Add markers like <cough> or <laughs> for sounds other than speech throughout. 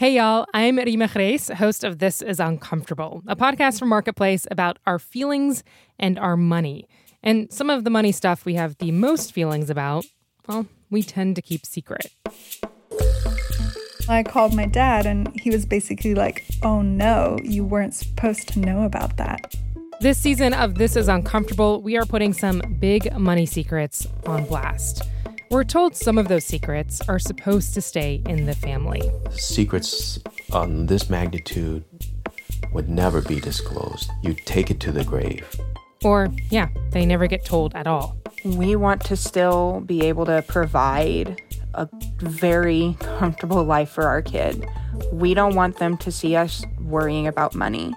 Hey, y'all. I'm Reema Khrais, host of This is Uncomfortable, a podcast from Marketplace about our feelings and our money. And some of the money stuff we have the most feelings about, well, we tend to keep secret. I called my dad, and he was basically like, oh no, you weren't supposed to know about that. This season of This is Uncomfortable, we are putting some big money secrets on blast. We're told some of those secrets are supposed to stay in the family. Secrets on this magnitude would never be disclosed. You take it to the grave. Or, yeah, they never get told at all. We want to still be able to provide a very comfortable life for our kid. We don't want them to see us worrying about money.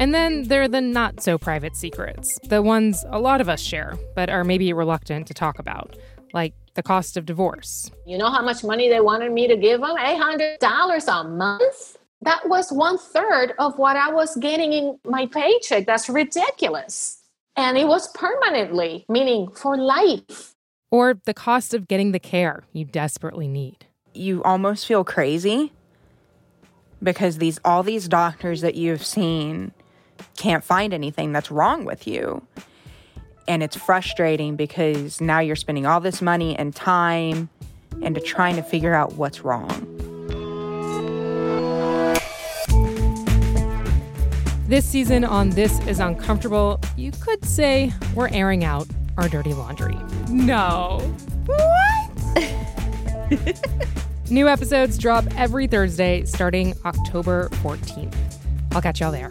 And then there are the not so private secrets, the ones a lot of us share, but are maybe reluctant to talk about like the cost of divorce. You know how much money they wanted me to give them? $800 a month? That was one third of what I was getting in my paycheck. That's ridiculous. And it was permanently, meaning for life. Or the cost of getting the care you desperately need. You almost feel crazy because these all these doctors that you've seen can't find anything that's wrong with you. And it's frustrating because now you're spending all this money and time into trying to figure out what's wrong. This season on This is Uncomfortable, you could say we're airing out our dirty laundry. No. What? <laughs> New episodes drop every Thursday starting October 14th. I'll catch y'all there.